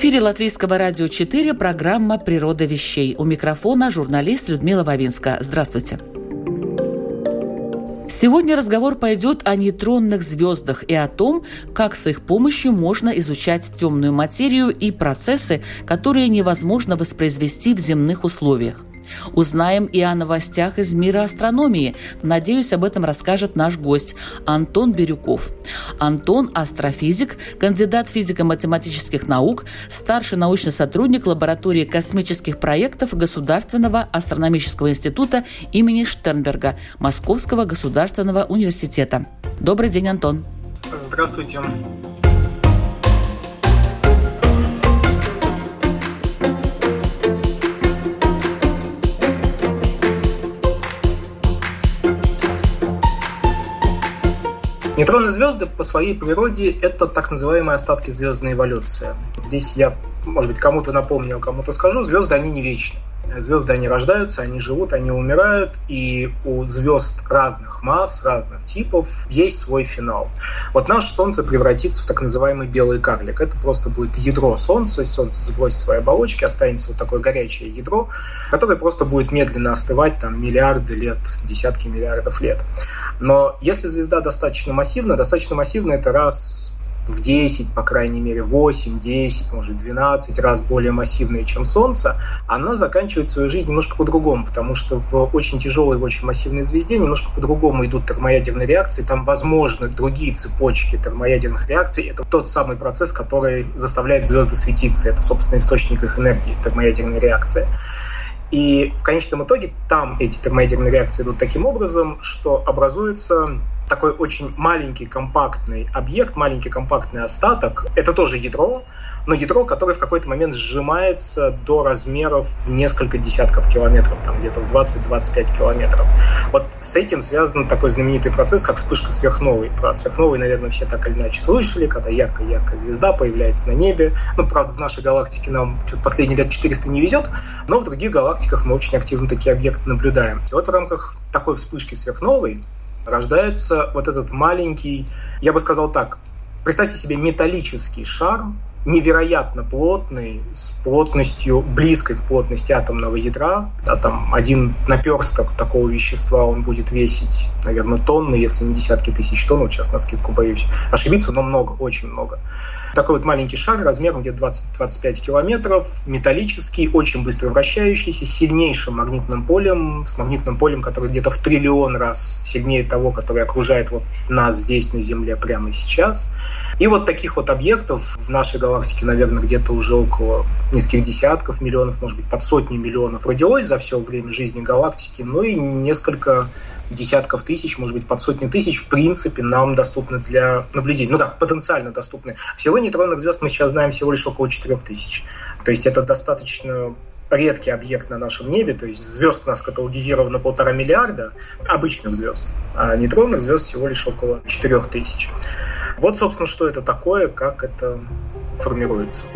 Эфире Латвийского радио 4 программа «Природа вещей». У микрофона журналист Людмила Вавинска. Здравствуйте. Сегодня разговор пойдет о нейтронных звездах и о том, как с их помощью можно изучать темную материю и процессы, которые невозможно воспроизвести в земных условиях. Узнаем и о новостях из мира астрономии. Надеюсь, об этом расскажет наш гость Антон Бирюков. Антон – астрофизик, кандидат физико-математических наук, старший научный сотрудник лаборатории космических проектов Государственного астрономического института имени Штернберга Московского государственного университета. Добрый день, Антон. Здравствуйте. Нейтронные звезды по своей природе это так называемые остатки звездной эволюции. Здесь я, может быть, кому-то напомню, а кому-то скажу, звезды, они не вечны. Звезды, они рождаются, они живут, они умирают, и у звезд разных масс, разных типов есть свой финал. Вот наше Солнце превратится в так называемый белый карлик. Это просто будет ядро Солнца, Солнце сбросит свои оболочки, останется вот такое горячее ядро, которое просто будет медленно остывать там миллиарды лет, десятки миллиардов лет. Но если звезда достаточно массивна, достаточно массивна это раз в 10, по крайней мере, 8, 10, может 12 раз более массивная, чем Солнце, она заканчивает свою жизнь немножко по-другому, потому что в очень тяжелой, в очень массивной звезде немножко по-другому идут термоядерные реакции, там возможны другие цепочки термоядерных реакций. Это тот самый процесс, который заставляет звезды светиться. Это, собственно, источник их энергии, термоядерная реакция. И в конечном итоге там эти термоядерные реакции идут таким образом, что образуется такой очень маленький компактный объект, маленький компактный остаток. Это тоже ядро, но ядро, которое в какой-то момент сжимается до размеров в несколько десятков километров, там где-то в 20-25 километров. Вот с этим связан такой знаменитый процесс, как вспышка сверхновой. Про сверхновой, наверное, все так или иначе слышали, когда яркая-яркая звезда появляется на небе. Ну, правда, в нашей галактике нам последние лет 400 не везет, но в других галактиках мы очень активно такие объекты наблюдаем. И вот в рамках такой вспышки сверхновой рождается вот этот маленький, я бы сказал так, представьте себе металлический шар, невероятно плотный, с плотностью, близкой к плотности атомного ядра. Да, там один наперсток такого вещества, он будет весить, наверное, тонны, если не десятки тысяч тонн. Вот сейчас на скидку боюсь ошибиться, но много, очень много. Такой вот маленький шар размером где-то 20-25 километров, металлический, очень быстро вращающийся, с сильнейшим магнитным полем, с магнитным полем, которое где-то в триллион раз сильнее того, которое окружает вот нас здесь на Земле прямо сейчас. И вот таких вот объектов в нашей галактике, наверное, где-то уже около нескольких десятков миллионов, может быть, под сотни миллионов родилось за все время жизни галактики, ну и несколько десятков тысяч, может быть, под сотни тысяч, в принципе, нам доступны для наблюдения. Ну да, потенциально доступны. Всего нейтронных звезд мы сейчас знаем всего лишь около 4 тысяч. То есть это достаточно редкий объект на нашем небе, то есть звезд у нас каталогизировано полтора миллиарда обычных звезд, а нейтронных звезд всего лишь около 4 тысяч. Вот, собственно, что это такое, как это формируется.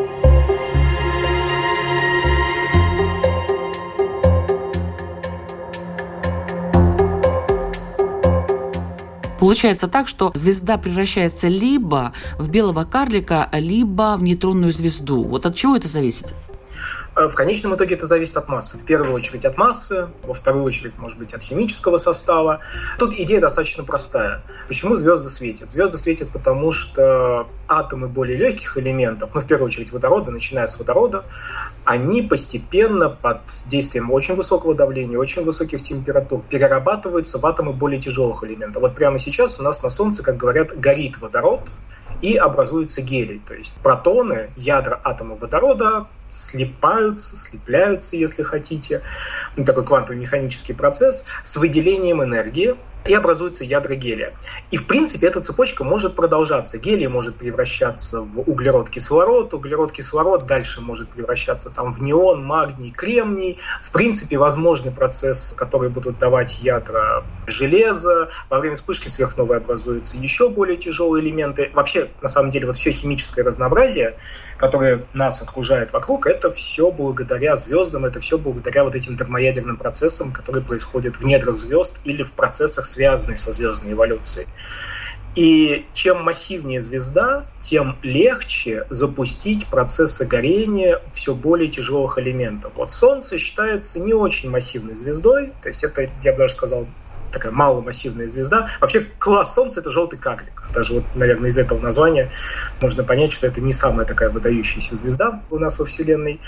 Получается так, что звезда превращается либо в белого карлика, либо в нейтронную звезду. Вот от чего это зависит? Э, в конечном итоге это зависит от массы. В первую очередь от массы, во вторую очередь, может быть, от химического состава. Тут идея достаточно простая. Почему звезды светят? Звезды светят потому, что атомы более легких элементов, ну, в первую очередь водорода, начиная с водорода, они постепенно под действием очень высокого давления, очень высоких температур перерабатываются в атомы более тяжелых элементов. Вот прямо сейчас у нас на Солнце, как говорят, горит водород, и образуется гелий. То есть протоны, ядра атома водорода слипаются, слепляются, если хотите, ну, такой квантовый механический процесс с выделением энергии, и образуются ядра гелия. И, в принципе, эта цепочка может продолжаться. Гелий может превращаться в углерод-кислород, углерод-кислород дальше может превращаться там, в неон, магний, кремний. В принципе, возможный процесс, который будут давать ядра железа. Во время вспышки сверхновой образуются еще более тяжелые элементы. Вообще, на самом деле, вот все химическое разнообразие, которое нас окружает вокруг, это все благодаря звездам, это все благодаря вот этим термоядерным процессам, которые происходят в недрах звезд или в процессах, связанных со звездной эволюцией. И чем массивнее звезда, тем легче запустить процессы горения все более тяжелых элементов. Вот Солнце считается не очень массивной звездой, то есть это, я бы даже сказал, такая маломассивная звезда. Вообще класс Солнца — это желтый карлик. Даже вот, наверное, из этого названия можно понять, что это не самая такая выдающаяся звезда у нас во Вселенной.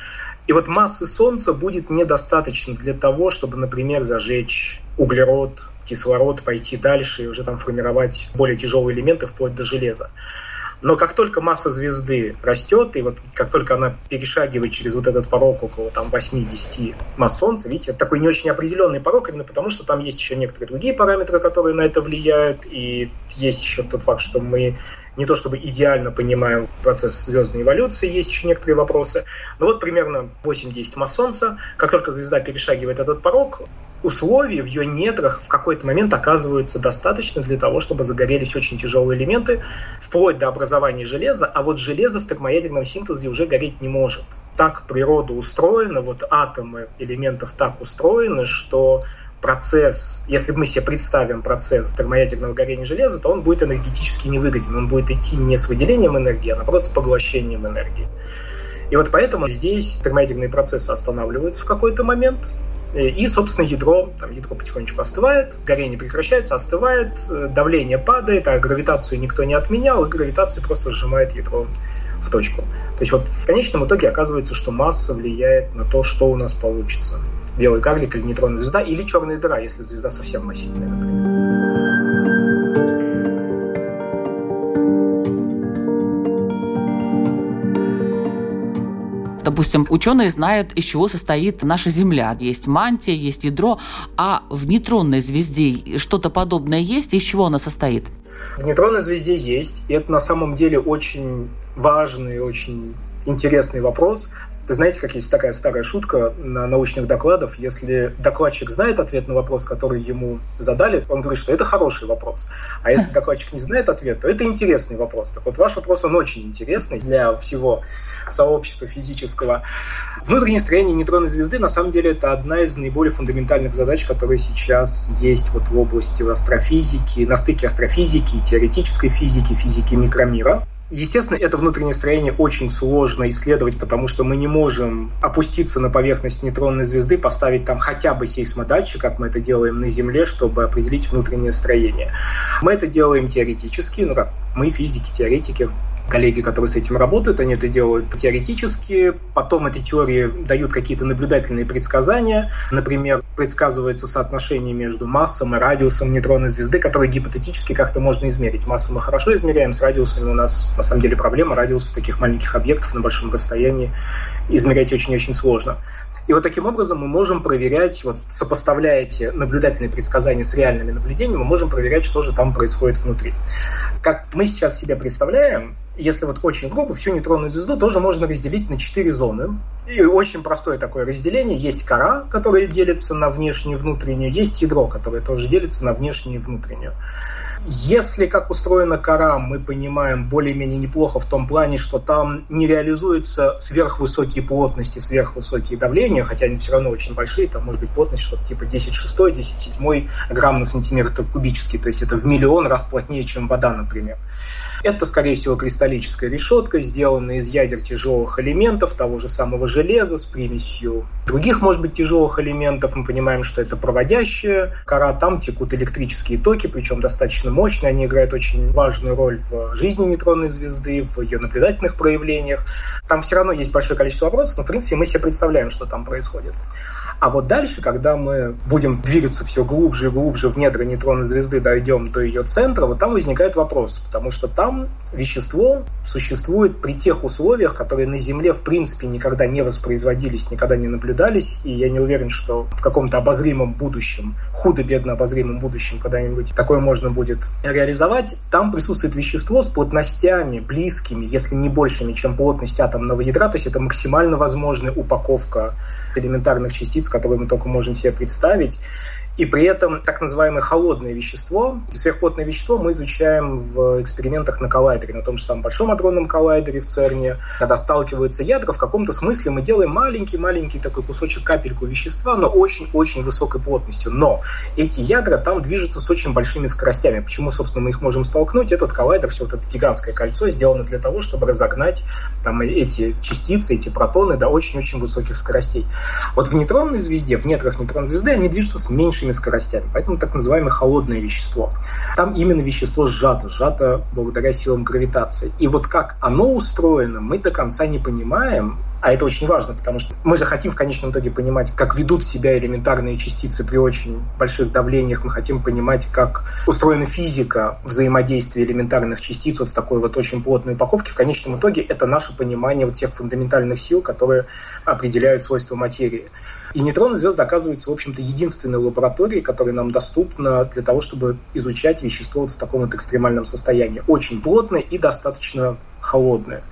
И вот массы Солнца будет недостаточно для того, чтобы, например, зажечь углерод, кислород, пойти дальше и уже там формировать более тяжелые элементы вплоть до железа. Но как только масса звезды растет, и вот как только она перешагивает через вот этот порог около там 8-10 масс Солнца, видите, это такой не очень определенный порог, именно потому что там есть еще некоторые другие параметры, которые на это влияют, и есть еще тот факт, что мы не то чтобы идеально понимаем процесс звездной эволюции, есть еще некоторые вопросы. Но вот примерно 8-10 масс Солнца, как только звезда перешагивает этот порог, условий в ее недрах в какой-то момент оказывается достаточно для того, чтобы загорелись очень тяжелые элементы, вплоть до образования железа, а вот железо в термоядерном синтезе уже гореть не может. Так природа устроена, вот атомы элементов так устроены, что процесс, если мы себе представим процесс термоядерного горения железа, то он будет энергетически невыгоден. Он будет идти не с выделением энергии, а наоборот с поглощением энергии. И вот поэтому здесь термоядерные процессы останавливаются в какой-то момент, и, собственно, ядро, там, ядро потихонечку остывает, горение прекращается, остывает, э, давление падает, а гравитацию никто не отменял, и гравитация просто сжимает ядро в точку. То есть вот в конечном итоге оказывается, что масса влияет на то, что у нас получится. Белый карлик или нейтронная звезда, или черная дыра, если звезда совсем массивная, например. Допустим, ученые знают, из чего состоит наша Земля. Есть мантия, есть ядро, а в нейтронной звезде что-то подобное есть, из чего она состоит? В нейтронной звезде есть, и это на самом деле очень важный, очень интересный вопрос, знаете, как есть такая старая шутка на научных докладах, если докладчик знает ответ на вопрос, который ему задали, он говорит, что это хороший вопрос. А если докладчик не знает ответ, то это интересный вопрос. Так вот, ваш вопрос, он очень интересный для всего сообщества физического. Внутреннее строение нейтронной звезды, на самом деле, это одна из наиболее фундаментальных задач, которые сейчас есть вот в области астрофизики, на стыке астрофизики, теоретической физики, физики микромира. Естественно, это внутреннее строение очень сложно исследовать, потому что мы не можем опуститься на поверхность нейтронной звезды, поставить там хотя бы сейсмодатчик, как мы это делаем на Земле, чтобы определить внутреннее строение. Мы это делаем теоретически, ну как мы физики, теоретики, коллеги, которые с этим работают, они это делают теоретически, потом эти теории дают какие-то наблюдательные предсказания. Например, предсказывается соотношение между массом и радиусом нейтронной звезды, которые гипотетически как-то можно измерить. Массу мы хорошо измеряем, с радиусами у нас на самом деле проблема. Радиус таких маленьких объектов на большом расстоянии измерять очень-очень сложно. И вот таким образом мы можем проверять, вот сопоставляя эти наблюдательные предсказания с реальными наблюдениями, мы можем проверять, что же там происходит внутри. Как мы сейчас себе представляем, если вот очень грубо, всю нейтронную звезду тоже можно разделить на четыре зоны. И очень простое такое разделение. Есть кора, которая делится на внешнюю и внутреннюю, есть ядро, которое тоже делится на внешнюю и внутреннюю. Если как устроена кора, мы понимаем более-менее неплохо в том плане, что там не реализуются сверхвысокие плотности, сверхвысокие давления, хотя они все равно очень большие, там может быть плотность что-то типа 10 шестой, 10 седьмой грамм на сантиметр кубический, то есть это в миллион раз плотнее, чем вода, например. Это, скорее всего, кристаллическая решетка, сделанная из ядер тяжелых элементов, того же самого железа с примесью других, может быть, тяжелых элементов. Мы понимаем, что это проводящая кора, там текут электрические токи, причем достаточно мощные. Они играют очень важную роль в жизни нейтронной звезды, в ее наблюдательных проявлениях. Там все равно есть большое количество вопросов, но, в принципе, мы себе представляем, что там происходит. А вот дальше, когда мы будем двигаться все глубже и глубже в недра нейтронной звезды, дойдем до ее центра, вот там возникает вопрос, потому что там вещество существует при тех условиях, которые на Земле в принципе никогда не воспроизводились, никогда не наблюдались, и я не уверен, что в каком-то обозримом будущем, худо-бедно обозримом будущем когда-нибудь такое можно будет реализовать, там присутствует вещество с плотностями близкими, если не большими, чем плотность атомного ядра, то есть это максимально возможная упаковка элементарных частиц, которые мы только можем себе представить. И при этом так называемое холодное вещество, сверхплотное вещество мы изучаем в экспериментах на коллайдере, на том же самом Большом адронном коллайдере в ЦЕРНе. Когда сталкиваются ядра, в каком-то смысле мы делаем маленький-маленький такой кусочек, капельку вещества, но очень-очень высокой плотностью. Но эти ядра там движутся с очень большими скоростями. Почему, собственно, мы их можем столкнуть? Этот коллайдер, все вот это гигантское кольцо сделано для того, чтобы разогнать там эти частицы, эти протоны до очень-очень высоких скоростей. Вот в нейтронной звезде, в нетрах нейтронной звезды, они движутся с меньшей большими скоростями. Поэтому так называемое холодное вещество. Там именно вещество сжато, сжато благодаря силам гравитации. И вот как оно устроено, мы до конца не понимаем, а это очень важно, потому что мы же хотим в конечном итоге понимать, как ведут себя элементарные частицы при очень больших давлениях. Мы хотим понимать, как устроена физика взаимодействия элементарных частиц вот в такой вот очень плотной упаковке. В конечном итоге это наше понимание вот тех фундаментальных сил, которые определяют свойства материи. И нейтронные звезды оказываются, в общем-то, единственной лабораторией, которая нам доступна для того, чтобы изучать вещество вот в таком вот экстремальном состоянии. Очень плотное и достаточно холодное.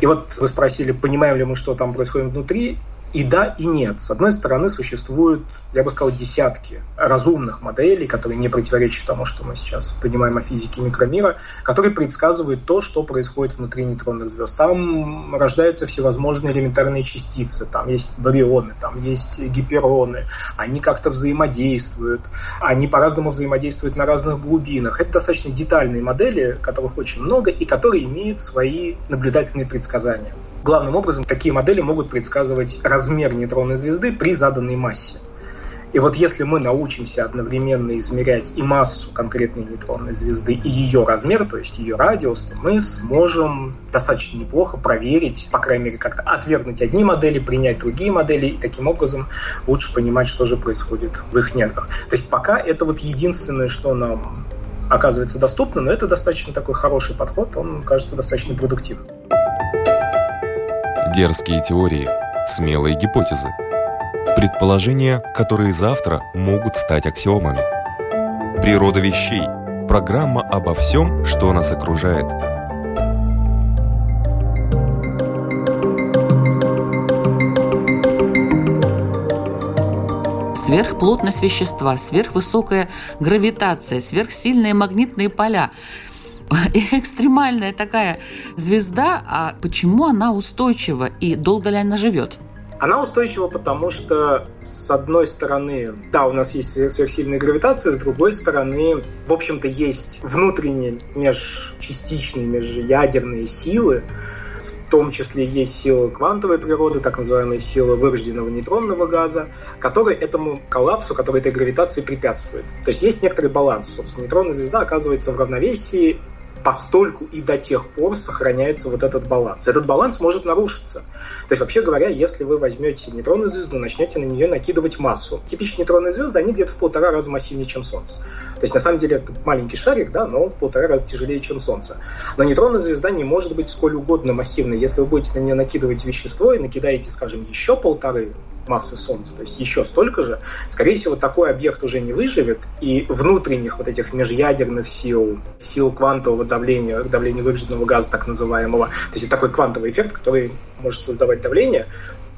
И вот вы спросили, понимаем ли мы, что там происходит внутри. И да, и нет. С одной стороны, существуют, я бы сказал, десятки разумных моделей, которые не противоречат тому, что мы сейчас понимаем о физике микромира, которые предсказывают то, что происходит внутри нейтронных звезд. Там рождаются всевозможные элементарные частицы, там есть барионы, там есть гипероны, они как-то взаимодействуют, они по-разному взаимодействуют на разных глубинах. Это достаточно детальные модели, которых очень много, и которые имеют свои наблюдательные предсказания. Главным образом, такие модели могут предсказывать размер нейтронной звезды при заданной массе. И вот если мы научимся одновременно измерять и массу конкретной нейтронной звезды, и ее размер, то есть ее радиус, то мы сможем достаточно неплохо проверить, по крайней мере, как-то отвергнуть одни модели, принять другие модели, и таким образом лучше понимать, что же происходит в их недрах. То есть пока это вот единственное, что нам оказывается доступно, но это достаточно такой хороший подход, он кажется достаточно продуктивным. Дерзкие теории, смелые гипотезы. Предположения, которые завтра могут стать аксиомами. Природа вещей. Программа обо всем, что нас окружает. Сверхплотность вещества, сверхвысокая гравитация, сверхсильные магнитные поля – экстремальная такая звезда, а почему она устойчива и долго ли она живет? Она устойчива, потому что, с одной стороны, да, у нас есть сверхсильная гравитация, с другой стороны, в общем-то, есть внутренние межчастичные, межядерные силы, в том числе есть сила квантовой природы, так называемая сила вырожденного нейтронного газа, которая этому коллапсу, который этой гравитации препятствует. То есть есть некоторый баланс. Собственно, нейтронная звезда оказывается в равновесии постольку и до тех пор сохраняется вот этот баланс. Этот баланс может нарушиться. То есть, вообще говоря, если вы возьмете нейтронную звезду, начнете на нее накидывать массу. Типичные нейтронные звезды, они где-то в полтора раза массивнее, чем Солнце. То есть, на самом деле, это маленький шарик, да, но он в полтора раза тяжелее, чем Солнце. Но нейтронная звезда не может быть сколь угодно массивной. Если вы будете на нее накидывать вещество и накидаете, скажем, еще полторы массы Солнца, то есть еще столько же, скорее всего, такой объект уже не выживет, и внутренних вот этих межядерных сил, сил квантового давления, давления вырожденного газа так называемого, то есть такой квантовый эффект, который может создавать давление,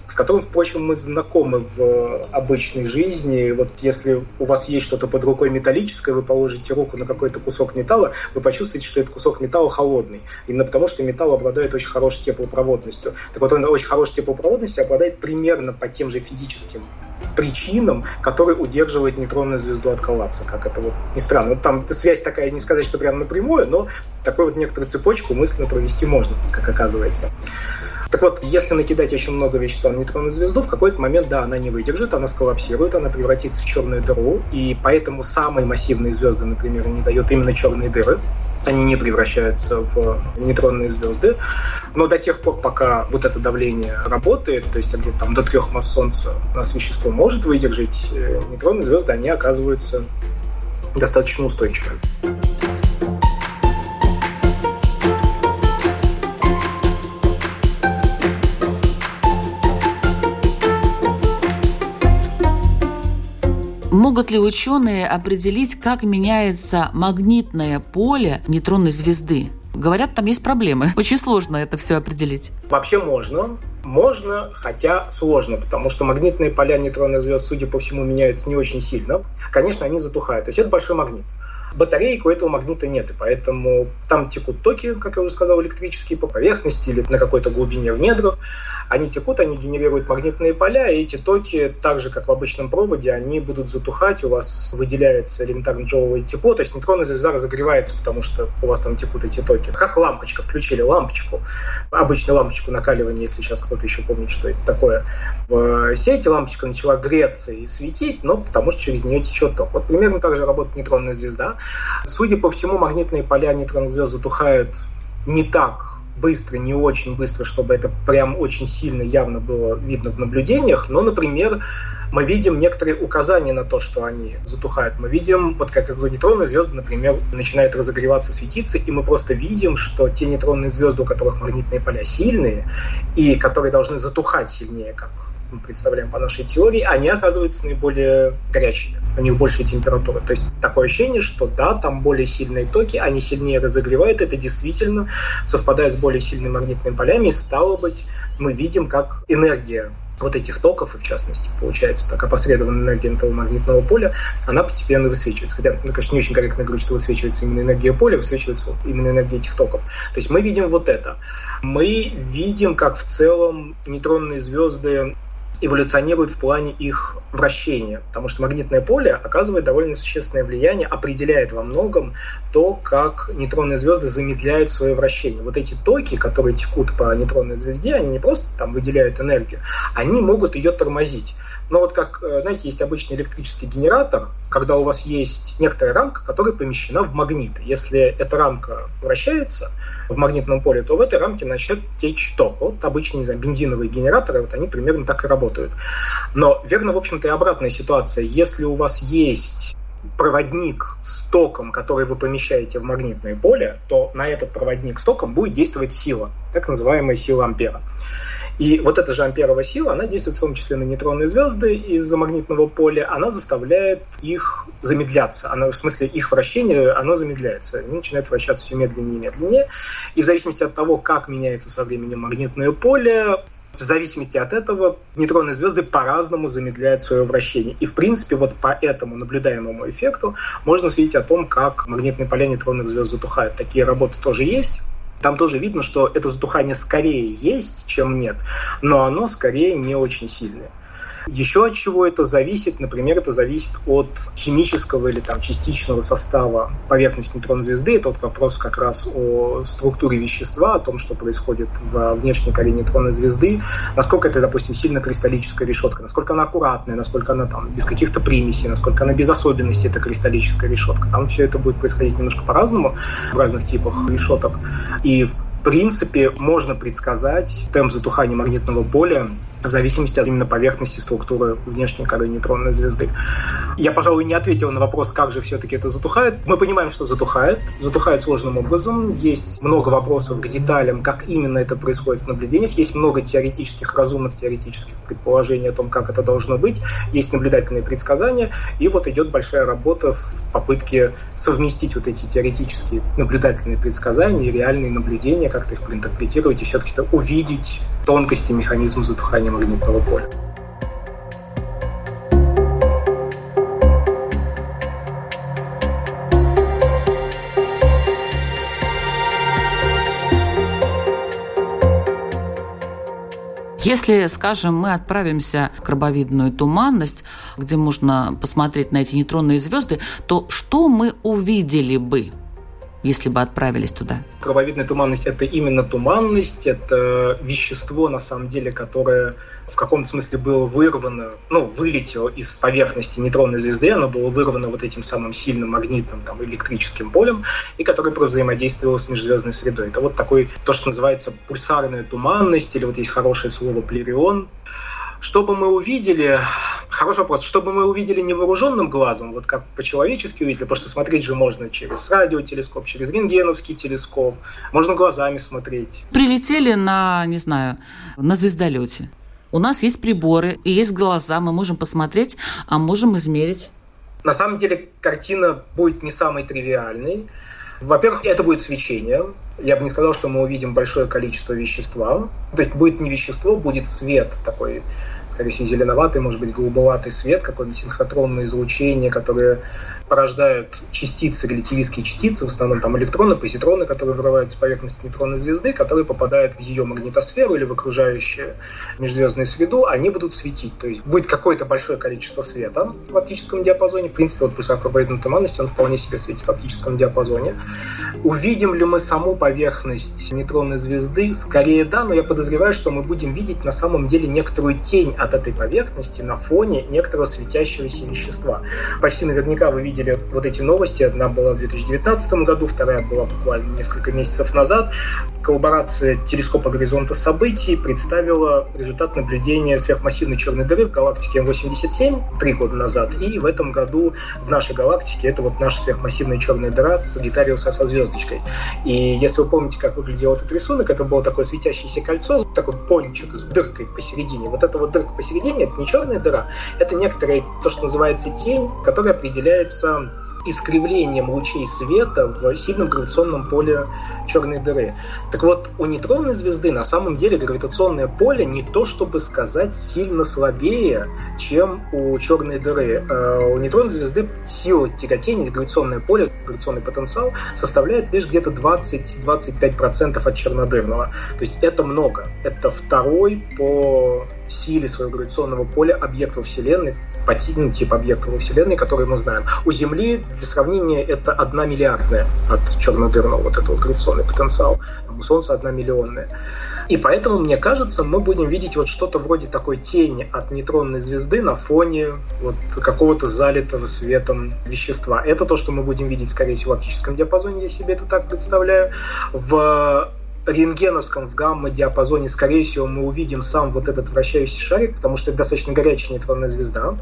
с которым, впрочем, мы знакомы в обычной жизни. Вот если у вас есть что-то под рукой металлическое, вы положите руку на какой-то кусок металла, вы почувствуете, что этот кусок металла холодный. Именно потому, что металл обладает очень хорошей теплопроводностью. Так вот, он очень хорошей теплопроводностью обладает примерно по тем же физическим причинам, которые удерживают нейтронную звезду от коллапса. Как это вот не странно. Вот там связь такая, не сказать, что прям напрямую, но такую вот некоторую цепочку мысленно провести можно, как оказывается. Так вот, если накидать очень много вещества на нейтронную звезду, в какой-то момент, да, она не выдержит, она сколлапсирует, она превратится в черную дыру, и поэтому самые массивные звезды, например, не дают именно черные дыры. они не превращаются в нейтронные звезды. Но до тех пор, пока вот это давление работает, то есть где-то там до трех масс Солнца у нас вещество может выдержать, э, нейтронные звезды, они оказываются достаточно устойчивыми. Могут ли ученые определить, как меняется магнитное поле нейтронной звезды? Говорят, там есть проблемы. Очень сложно это все определить. Вообще можно. Можно, хотя сложно, потому что магнитные поля нейтронных звезд, судя по всему, меняются не очень сильно. Конечно, они затухают. То есть это большой магнит. Батареек у этого магнита нет, и поэтому там текут токи, как я уже сказал, электрические по поверхности или на какой-то глубине в недрах они текут, они генерируют магнитные поля, и эти токи, так же, как в обычном проводе, они будут затухать, у вас выделяется элементарно джоуловое тепло, то есть нейтронная звезда разогревается, потому что у вас там текут эти токи. Как лампочка, включили лампочку, обычную лампочку накаливания, если сейчас кто-то еще помнит, что это такое. В сети лампочка начала греться и светить, но потому что через нее течет ток. Вот примерно так же работает нейтронная звезда. Судя по всему, магнитные поля нейтронных звезд затухают не так быстро, не очень быстро, чтобы это прям очень сильно явно было видно в наблюдениях, но, например, мы видим некоторые указания на то, что они затухают. Мы видим, вот как говорю, нейтронные звезды, например, начинают разогреваться, светиться, и мы просто видим, что те нейтронные звезды, у которых магнитные поля сильные, и которые должны затухать сильнее, как мы представляем по нашей теории, они оказываются наиболее горячими, у них большая температура. То есть такое ощущение, что да, там более сильные токи, они сильнее разогревают, это действительно совпадает с более сильными магнитными полями, и стало быть, мы видим, как энергия вот этих токов, и в частности, получается, так опосредованная энергия этого магнитного поля, она постепенно высвечивается. Хотя, ну, конечно, не очень корректно говорить, что высвечивается именно энергия поля, высвечивается именно энергия этих токов. То есть мы видим вот это. Мы видим, как в целом нейтронные звезды эволюционируют в плане их вращения, потому что магнитное поле оказывает довольно существенное влияние, определяет во многом то, как нейтронные звезды замедляют свое вращение. Вот эти токи, которые текут по нейтронной звезде, они не просто там выделяют энергию, они могут ее тормозить. Но вот как, э, знаете, есть обычный электрический генератор, когда у вас есть некоторая рамка, которая помещена в магнит. Если эта рамка вращается в магнитном поле, то в этой рамке начнет течь ток. Вот обычные, не знаю, бензиновые генераторы, вот они примерно так и работают. Но верно, в общем-то, и обратная ситуация. Если у вас есть проводник с током, который вы помещаете в магнитное поле, то на этот проводник с током будет действовать сила, так называемая сила ампера. И вот эта же амперовая сила, она действует в том числе на нейтронные звезды из-за магнитного поля, она заставляет их замедляться. Она, в смысле, их вращение, оно замедляется. Они начинают вращаться все медленнее и медленнее. И в зависимости от того, как меняется со временем магнитное поле, в зависимости от этого нейтронные звезды по-разному замедляют свое вращение. И, в принципе, вот по этому наблюдаемому эффекту можно судить о том, как магнитные поля нейтронных звезд затухают. Такие работы тоже есть. Там тоже видно, что это затухание скорее есть, чем нет, но оно скорее не очень сильное. Еще от чего это зависит? Например, это зависит от химического или там, частичного состава поверхности нейтронной звезды. Это вот вопрос как раз о структуре вещества, о том, что происходит в внешней коре нейтронной звезды, насколько это, допустим, сильно кристаллическая решетка, насколько она аккуратная, насколько она там без каких-то примесей, насколько она без особенностей, это кристаллическая решетка. Там все это будет происходить немножко по-разному в разных типах решеток. И в принципе можно предсказать темп затухания магнитного поля в зависимости от именно поверхности структуры внешней коры нейтронной звезды. Я, пожалуй, не ответил на вопрос, как же все-таки это затухает. Мы понимаем, что затухает. Затухает сложным образом. Есть много вопросов к деталям, как именно это происходит в наблюдениях. Есть много теоретических, разумных теоретических предположений о том, как это должно быть. Есть наблюдательные предсказания. И вот идет большая работа в попытке совместить вот эти теоретические наблюдательные предсказания и реальные наблюдения, как-то их проинтерпретировать и все-таки увидеть тонкости механизма затухания магнитного поля. Если, скажем, мы отправимся в крабовидную туманность, где можно посмотреть на эти нейтронные звезды, то что мы увидели бы? Если бы отправились туда? Крововидная туманность – это именно туманность, это вещество, на самом деле, которое в каком-то смысле было вырвано, ну, вылетело из поверхности нейтронной звезды, оно было вырвано вот этим самым сильным магнитным там, электрическим полем, и которое взаимодействовало с межзвездной средой. Это вот такой, то, что называется пульсарная туманность, или вот есть хорошее слово плерион, чтобы мы увидели, хороший вопрос, чтобы мы увидели невооруженным глазом, вот как по-человечески увидели, потому что смотреть же можно через радиотелескоп, через рентгеновский телескоп, можно глазами смотреть. Прилетели на, не знаю, на звездолете. У нас есть приборы и есть глаза, мы можем посмотреть, а можем измерить. На самом деле картина будет не самой тривиальной. Во-первых, это будет свечение. Я бы не сказал, что мы увидим большое количество вещества. То есть будет не вещество, будет свет такой скорее всего, зеленоватый, может быть, голубоватый свет, какое-нибудь синхротронное излучение, которое порождают частицы, релятивистские частицы, в основном там электроны, позитроны, которые вырываются с поверхности нейтронной звезды, которые попадают в ее магнитосферу или в окружающую межзвездную среду, они будут светить. То есть будет какое-то большое количество света в оптическом диапазоне. В принципе, вот пульсар пробоидной туманности, он вполне себе светит в оптическом диапазоне. Увидим ли мы саму поверхность нейтронной звезды? Скорее да, но я подозреваю, что мы будем видеть на самом деле некоторую тень от этой поверхности на фоне некоторого светящегося вещества. Почти наверняка вы видели вот эти новости. Одна была в 2019 году, вторая была буквально несколько месяцев назад. Коллаборация телескопа горизонта событий представила результат наблюдения сверхмассивной черной дыры в галактике М87 три года назад. И в этом году в нашей галактике это вот наша сверхмассивная черная дыра Сагитариуса со звездочкой. И если вы помните, как выглядел этот рисунок, это было такое светящееся кольцо, такой пончик с дыркой посередине. Вот эта вот дырка посередине, это не черная дыра, это некоторая, то, что называется тень, которая определяется искривлением лучей света в сильном гравитационном поле черной дыры. Так вот, у нейтронной звезды на самом деле гравитационное поле не то, чтобы сказать, сильно слабее, чем у черной дыры. Э, у нейтронной звезды сила тяготения, гравитационное поле, гравитационный потенциал составляет лишь где-то 20-25% от чернодырного. То есть это много. Это второй по силе своего гравитационного поля объект во Вселенной, ну, типа объектов во Вселенной, которые мы знаем. У Земли, для сравнения, это одна миллиардная от чернодырного вот этого гравитационный потенциал. У Солнца одна миллионная. И поэтому, мне кажется, мы будем видеть вот что-то вроде такой тени от нейтронной звезды на фоне вот какого-то залитого светом вещества. Это то, что мы будем видеть, скорее всего, в оптическом диапазоне, я себе это так представляю. В рентгеновском в гамма-диапазоне, скорее всего, мы увидим сам вот этот вращающийся шарик, потому что это достаточно горячая нейтронная звезда.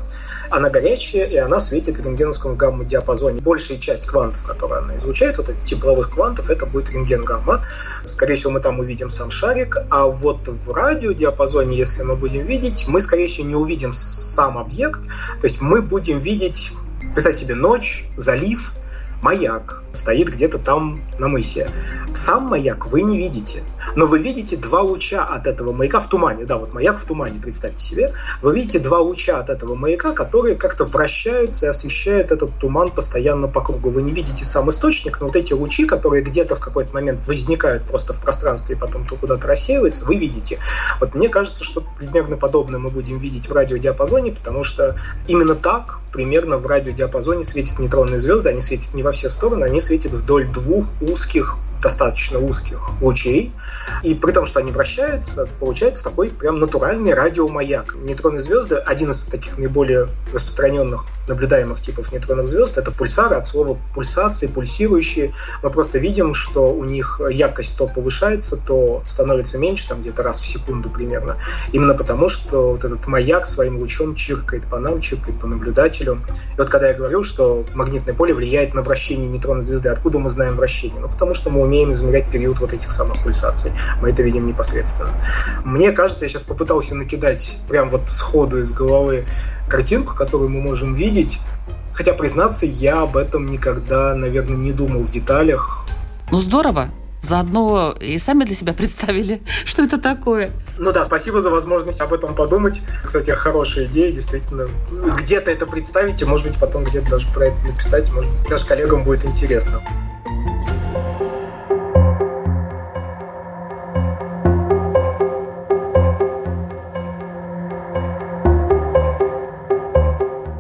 Она горячая, и она светит в рентгеновском гамма-диапазоне. Большая часть квантов, которые она излучает, вот этих тепловых квантов, это будет рентген-гамма. Скорее всего, мы там увидим сам шарик. А вот в радиодиапазоне, если мы будем видеть, мы, скорее всего, не увидим сам объект. То есть мы будем видеть, представьте себе, ночь, залив, маяк стоит где-то там на мысе. Сам маяк вы не видите, но вы видите два луча от этого маяка в тумане. Да, вот маяк в тумане, представьте себе. Вы видите два луча от этого маяка, которые как-то вращаются и освещают этот туман постоянно по кругу. Вы не видите сам источник, но вот эти лучи, которые где-то в какой-то момент возникают просто в пространстве и потом то куда-то рассеиваются, вы видите. Вот мне кажется, что примерно подобное мы будем видеть в радиодиапазоне, потому что именно так примерно в радиодиапазоне светят нейтронные звезды. Они светят не во все стороны, они светят вдоль двух узких достаточно узких лучей, и при том, что они вращаются, получается такой прям натуральный радиомаяк. Нейтронные звезды, один из таких наиболее распространенных наблюдаемых типов нейтронных звезд, это пульсары, от слова пульсации, пульсирующие. Мы просто видим, что у них яркость то повышается, то становится меньше, там где-то раз в секунду примерно. Именно потому, что вот этот маяк своим лучом чиркает по нам, чиркает по наблюдателю. И вот когда я говорю, что магнитное поле влияет на вращение нейтронной звезды, откуда мы знаем вращение? Ну, потому что мы умеем измерять период вот этих самых пульсаций. Мы это видим непосредственно. Мне кажется, я сейчас попытался накидать прям вот сходу из головы картинку, которую мы можем видеть. Хотя, признаться, я об этом никогда, наверное, не думал в деталях. Ну, здорово. Заодно и сами для себя представили, что это такое. Ну да, спасибо за возможность об этом подумать. Кстати, хорошая идея, действительно. Где-то это представить, и, может быть, потом где-то даже про это написать, может быть, даже коллегам будет интересно.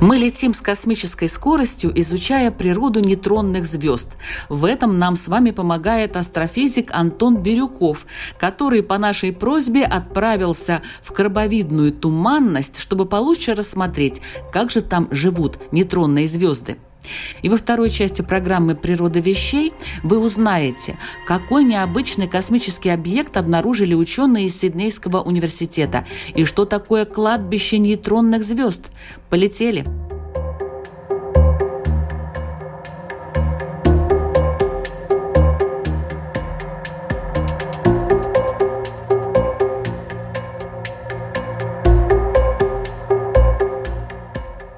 Мы летим с космической скоростью, изучая природу нейтронных звезд. В этом нам с вами помогает астрофизик Антон Бирюков, который по нашей просьбе отправился в крабовидную туманность, чтобы получше рассмотреть, как же там живут нейтронные звезды. И во второй части программы «Природа вещей» вы узнаете, какой необычный космический объект обнаружили ученые из Сиднейского университета и что такое кладбище нейтронных звезд. Полетели!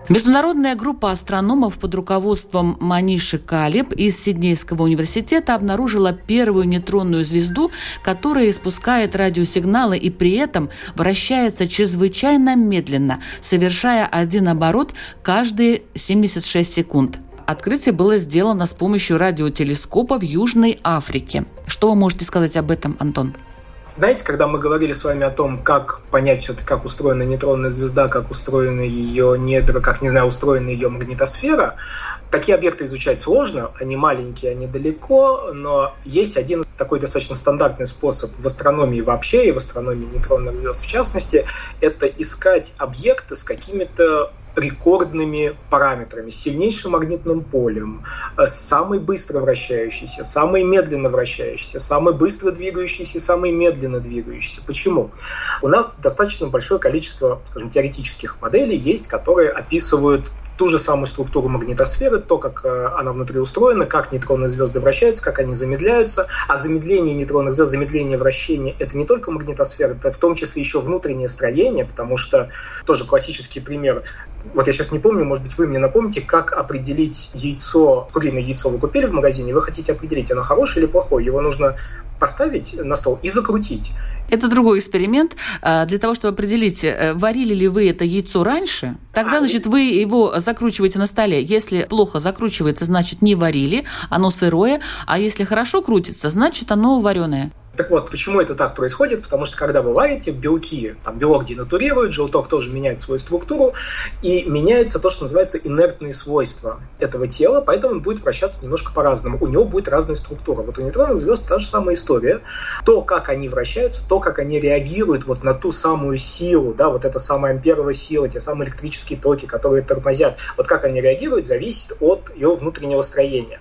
Международная группа астрономов под руководством Маниши Калеб из Сиднейского университета обнаружила первую нейтронную звезду, которая испускает радиосигналы и при этом вращается чрезвычайно медленно, совершая один оборот каждые 76 секунд. Открытие было сделано с помощью радиотелескопа в Южной Африке. Что вы можете сказать об этом, Антон? Знаете, когда мы говорили с вами о том, как понять все-таки, как устроена нейтронная звезда, как устроены ее недра, как, не знаю, устроена ее магнитосфера, такие объекты изучать сложно, они маленькие, они далеко, но есть один такой достаточно стандартный способ в астрономии вообще и в астрономии нейтронных звезд в частности, это искать объекты с какими-то рекордными параметрами, сильнейшим магнитным полем, э, самый быстро вращающийся, самый медленно вращающийся, самый быстро двигающийся, самый медленно двигающийся. Почему? У нас достаточно большое количество, скажем, теоретических моделей есть, которые описывают ту же самую структуру магнитосферы, то, как э, она внутри устроена, как нейтронные звезды вращаются, как они замедляются. А замедление нейтронных звезд, замедление вращения – это не только магнитосфера, это в том числе еще внутреннее строение, потому что тоже классический пример. Вот я сейчас не помню, может быть, вы мне напомните, как определить яйцо, куриное яйцо вы купили в магазине, вы хотите определить, оно хорошее или плохое. Его нужно поставить на стол и закрутить. Это другой эксперимент. А, для того, чтобы определить, э, варили ли вы это яйцо раньше, тогда, а, значит, вы его закручиваете на столе. Если плохо закручивается, значит, не варили, оно сырое. А если хорошо крутится, значит, оно вареное. Так вот, почему это так происходит? Потому что когда вы варите, белки, там белок денатурирует, желток тоже меняет свою структуру, и меняется то, что называется инертные свойства этого тела, поэтому он будет вращаться немножко по-разному. У него будет разная структура. Вот у нейтронных звезд та же самая история. То, как они вращаются, то, как они реагируют вот на ту самую силу, да, вот эта самая амперовая сила, те самые электрические токи, которые тормозят, вот как они реагируют, зависит от ее внутреннего строения.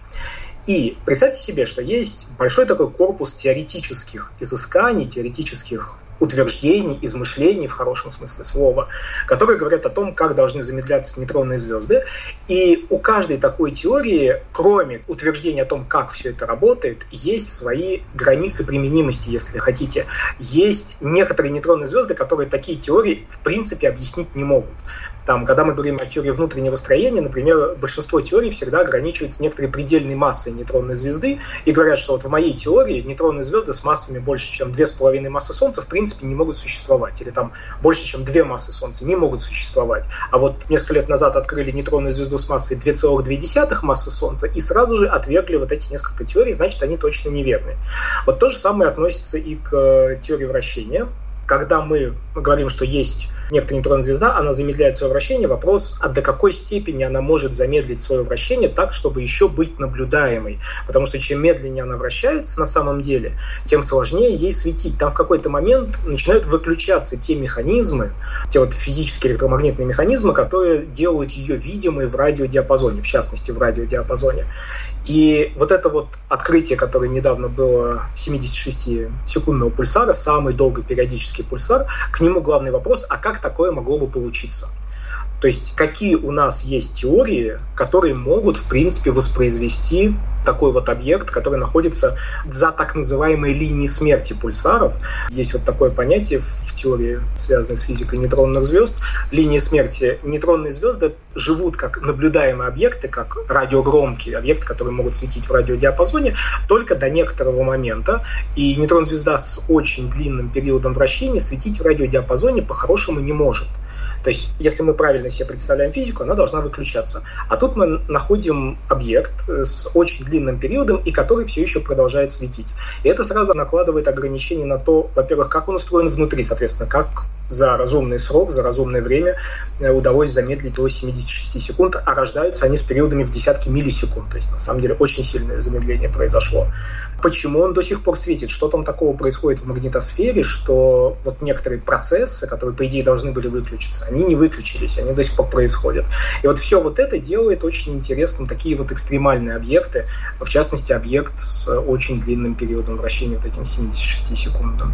И представьте себе, что есть большой такой корпус теоретических изысканий, теоретических утверждений, измышлений в хорошем смысле слова, которые говорят о том, как должны замедляться нейтронные звезды. И у каждой такой теории, кроме утверждения о том, как все это работает, есть свои границы применимости, если хотите. Есть некоторые нейтронные звезды, которые такие теории в принципе объяснить не могут. Там, когда мы говорим о теории внутреннего строения, например, большинство теорий всегда ограничиваются некоторой предельной массой нейтронной звезды и говорят, что вот в моей теории нейтронные звезды с массами больше, чем 2,5 массы Солнца в принципе не могут существовать. Или там больше, чем 2 массы Солнца не могут существовать. А вот несколько лет назад открыли нейтронную звезду с массой 2,2 массы Солнца и сразу же отвергли вот эти несколько теорий, значит, они точно неверны. Вот то же самое относится и к э, теории вращения. Когда мы говорим, что есть некоторая нейтронная звезда, она замедляет свое вращение. Вопрос, а до какой степени она может замедлить свое вращение так, чтобы еще быть наблюдаемой. Потому что чем медленнее она вращается на самом деле, тем сложнее ей светить. Там в какой-то момент начинают выключаться те механизмы, те вот физические электромагнитные механизмы, которые делают ее видимой в радиодиапазоне, в частности в радиодиапазоне. И вот это вот открытие, которое недавно было 76-секундного пульсара, самый долгий периодический пульсар, к нему главный вопрос, а как такое могло бы получиться? То есть какие у нас есть теории, которые могут, в принципе, воспроизвести такой вот объект, который находится за так называемой линией смерти пульсаров. Есть вот такое понятие в теории, связанной с физикой нейтронных звезд. Линии смерти нейтронные звезды живут как наблюдаемые объекты, как радиогромкие объекты, которые могут светить в радиодиапазоне, только до некоторого момента. И нейтрон звезда с очень длинным периодом вращения светить в радиодиапазоне по-хорошему не может. То есть, если мы правильно себе представляем физику, она должна выключаться. А тут мы находим объект э, с очень длинным периодом, и который все еще продолжает светить. И это сразу накладывает ограничения на то, во-первых, как он устроен внутри, соответственно, как за разумный срок, за разумное время э, удалось замедлить до 76 секунд, а рождаются они с периодами в десятки миллисекунд. То есть, на самом деле, очень сильное замедление произошло. Почему он до сих пор светит? Что там такого происходит в магнитосфере, что вот некоторые процессы, которые, по идее, должны были выключиться, они не выключились, они до сих пор происходят. И вот все вот это делает очень интересным такие вот экстремальные объекты, в частности, объект с очень длинным периодом вращения, вот этим 76 секундам.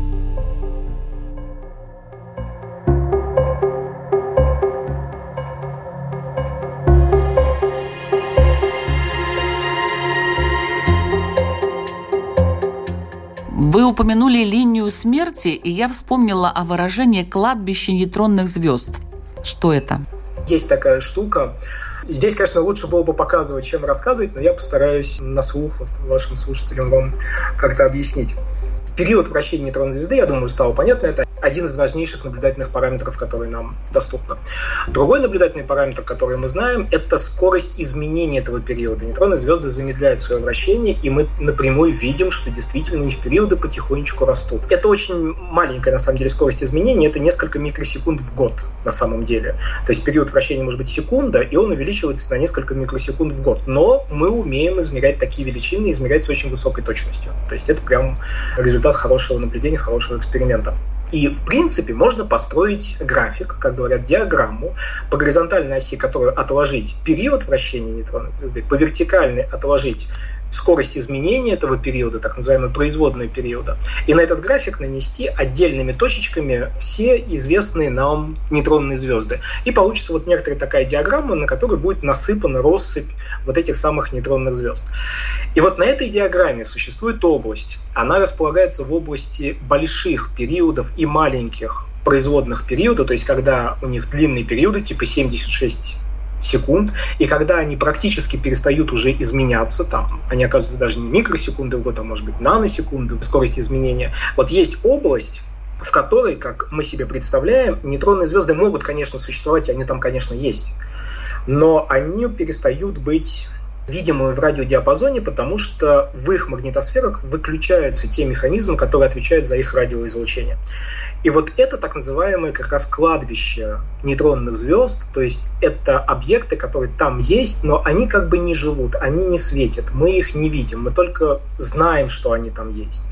Вы упомянули линию смерти, и я вспомнила о выражении «кладбище нейтронных звезд». Что это? Есть такая штука. Здесь, конечно, лучше было бы показывать, чем рассказывать, но я постараюсь на слух вот, вашим слушателям вам как-то объяснить. Период вращения нейтронной звезды, я думаю, стало понятно, это один из важнейших наблюдательных параметров, которые нам доступны. Другой наблюдательный параметр, который мы знаем, это скорость изменения этого периода. Нейтронные звезды замедляют свое вращение, и мы напрямую видим, что действительно их периоды потихонечку растут. Это очень маленькая, на самом деле, скорость изменения, это несколько микросекунд в год на самом деле. То есть период вращения может быть секунда, и он увеличивается на несколько микросекунд в год. Но мы умеем измерять такие величины, измерять с очень высокой точностью. То есть это прям результат хорошего наблюдения, хорошего эксперимента. И, в принципе, можно построить график, как говорят, диаграмму, по горизонтальной оси которую отложить период вращения нейтронной звезды, по вертикальной отложить скорость изменения этого периода, так называемого производного периода, и на этот график нанести отдельными точечками все известные нам нейтронные звезды. И получится вот некоторая такая диаграмма, на которой будет насыпана россыпь вот этих самых нейтронных звезд. И вот на этой диаграмме существует область. Она располагается в области больших периодов и маленьких производных периодов, то есть когда у них длинные периоды, типа 76 секунд, и когда они практически перестают уже изменяться, там, они оказываются даже не микросекунды в год, а может быть наносекунды скорость изменения, вот есть область, в которой, как мы себе представляем, нейтронные звезды могут, конечно, существовать, и они там, конечно, есть, но они перестают быть видимыми в радиодиапазоне, потому что в их магнитосферах выключаются те механизмы, которые отвечают за их радиоизлучение. И вот это так называемое как раз кладбище нейтронных звезд, то есть это объекты, которые там есть, но они как бы не живут, они не светят, мы их не видим, мы только знаем, что они там есть.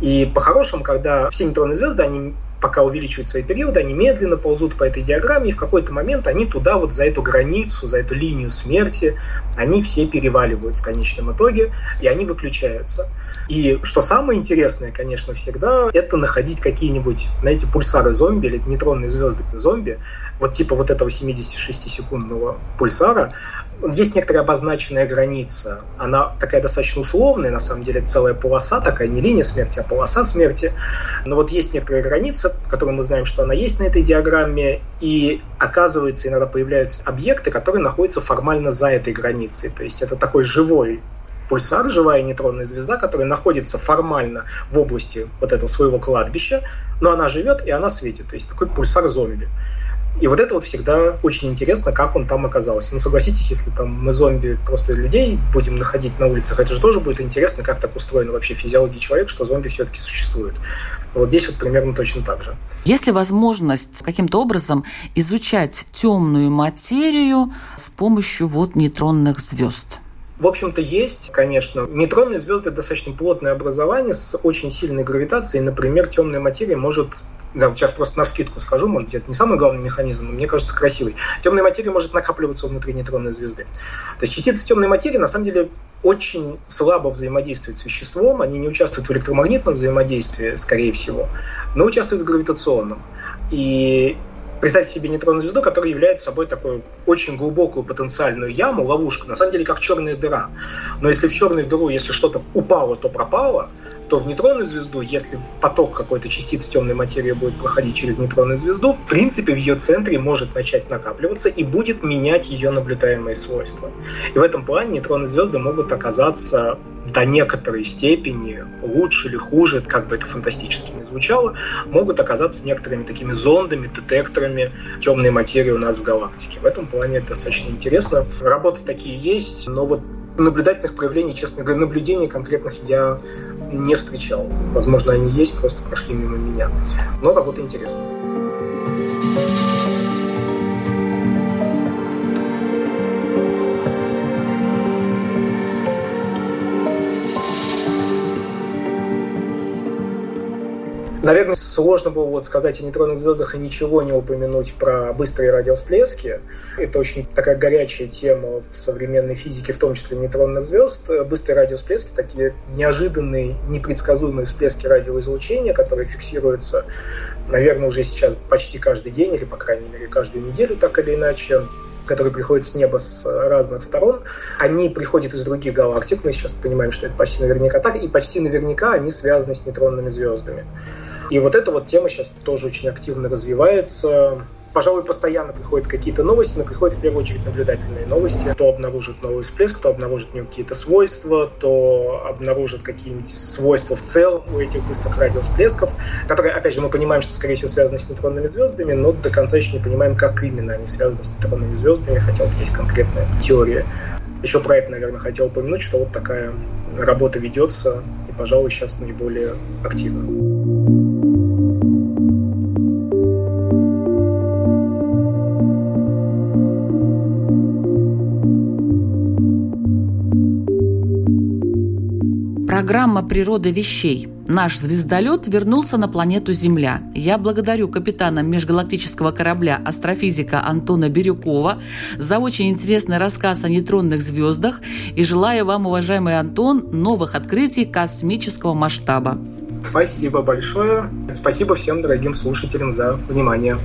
И по-хорошему, когда все нейтронные звезды, они пока увеличивают свои периоды, они медленно ползут по этой диаграмме, и в какой-то момент они туда, вот за эту границу, за эту линию смерти, они все переваливают в конечном итоге, и они выключаются. И что самое интересное, конечно, всегда, это находить какие-нибудь, знаете, пульсары зомби или нейтронные звезды зомби, вот типа вот этого 76-секундного пульсара, есть некоторая обозначенная граница. Она такая достаточно условная, на самом деле целая полоса, такая не линия смерти, а полоса смерти. Но вот есть некоторая граница, которую мы знаем, что она есть на этой диаграмме, и оказывается, иногда появляются объекты, которые находятся формально за этой границей. То есть это такой живой пульсар, живая нейтронная звезда, которая находится формально в области вот этого своего кладбища, но она живет и она светит. То есть такой пульсар зомби. И вот это вот всегда очень интересно, как он там оказался. Ну, согласитесь, если там мы зомби просто людей будем находить на улицах, это же тоже будет интересно, как так устроена вообще физиология человека, что зомби все-таки существуют. Вот здесь вот примерно точно так же. Есть ли возможность каким-то образом изучать темную материю с помощью вот нейтронных звезд? В общем-то, есть, конечно. Нейтронные звезды достаточно плотное образование с очень сильной гравитацией. Например, темная материя может да, сейчас просто на скидку скажу, может это не самый главный механизм, но мне кажется красивый. Темная материя может накапливаться внутри нейтронной звезды. То есть частицы темной материи, на самом деле, очень слабо взаимодействуют с веществом, они не участвуют в электромагнитном взаимодействии, скорее всего, но участвуют в гравитационном. И представьте себе нейтронную звезду, которая является собой такую очень глубокую потенциальную яму, ловушку, на самом деле как черная дыра. Но если в черную дыру, если что-то упало, то пропало, то в нейтронную звезду, если поток какой-то частицы темной материи будет проходить через нейтронную звезду, в принципе, в ее центре может начать накапливаться и будет менять ее наблюдаемые свойства. И в этом плане нейтронные звезды могут оказаться до некоторой степени лучше или хуже, как бы это фантастически не звучало, могут оказаться некоторыми такими зондами, детекторами темной материи у нас в галактике. В этом плане это достаточно интересно. Работы такие есть, но вот наблюдательных проявлений, честно говоря, наблюдений конкретных я не встречал. Возможно, они есть, просто прошли мимо меня. Но работа интересная. Наверное, сложно было вот сказать о нейтронных звездах и ничего не упомянуть про быстрые радиовсплески. Это очень такая горячая тема в современной физике, в том числе нейтронных звезд. Быстрые радиовсплески, такие неожиданные, непредсказуемые всплески радиоизлучения, которые фиксируются, наверное, уже сейчас почти каждый день, или, по крайней мере, каждую неделю, так или иначе которые приходят с неба с разных сторон, они приходят из других галактик, мы сейчас понимаем, что это почти наверняка так, и почти наверняка они связаны с нейтронными звездами. И вот эта вот тема сейчас тоже очень активно развивается. Пожалуй, постоянно приходят какие-то новости, но приходят в первую очередь наблюдательные новости. То обнаружит новый всплеск, то обнаружит в нем какие-то свойства, то обнаружит какие-нибудь свойства в целом у этих быстрых радиовсплесков, которые, опять же, мы понимаем, что, скорее всего, связаны с нейтронными звездами, но до конца еще не понимаем, как именно они связаны с нейтронными звездами, хотя вот есть конкретная теория. Еще про это, наверное, хотел упомянуть, что вот такая работа ведется, и, пожалуй, сейчас наиболее активно. Программа «Природа вещей». Наш звездолет вернулся на планету Земля. Я благодарю капитана межгалактического корабля астрофизика Антона Бирюкова за очень интересный рассказ о нейтронных звездах и желаю вам, уважаемый Антон, новых открытий космического масштаба. Спасибо большое. Спасибо всем дорогим слушателям за внимание.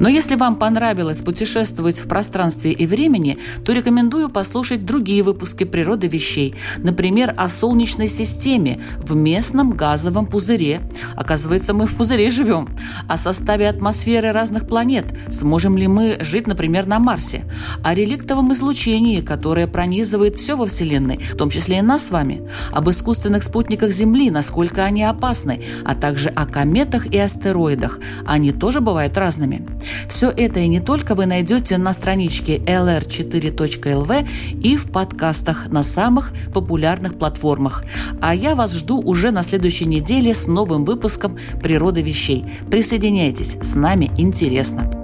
Но если вам понравилось путешествовать в пространстве и времени, то рекомендую послушать другие выпуски «Природы вещей», например, о Солнечной системе в местном газовом пузыре. Оказывается, мы в пузыре живем. О составе атмосферы разных планет. Сможем ли мы жить, например, на Марсе? О реликтовом излучении, которое пронизывает все во Вселенной, в том числе и нас с вами. Об искусственных спутниках Земли, насколько они опасны, а также о кометах и астероидах. Они тоже бывают разными. Все это и не только вы найдете на страничке lr4.lv и в подкастах на самых популярных платформах. А я вас жду уже на следующей неделе с новым выпуском «Природы вещей». Присоединяйтесь, с нами интересно.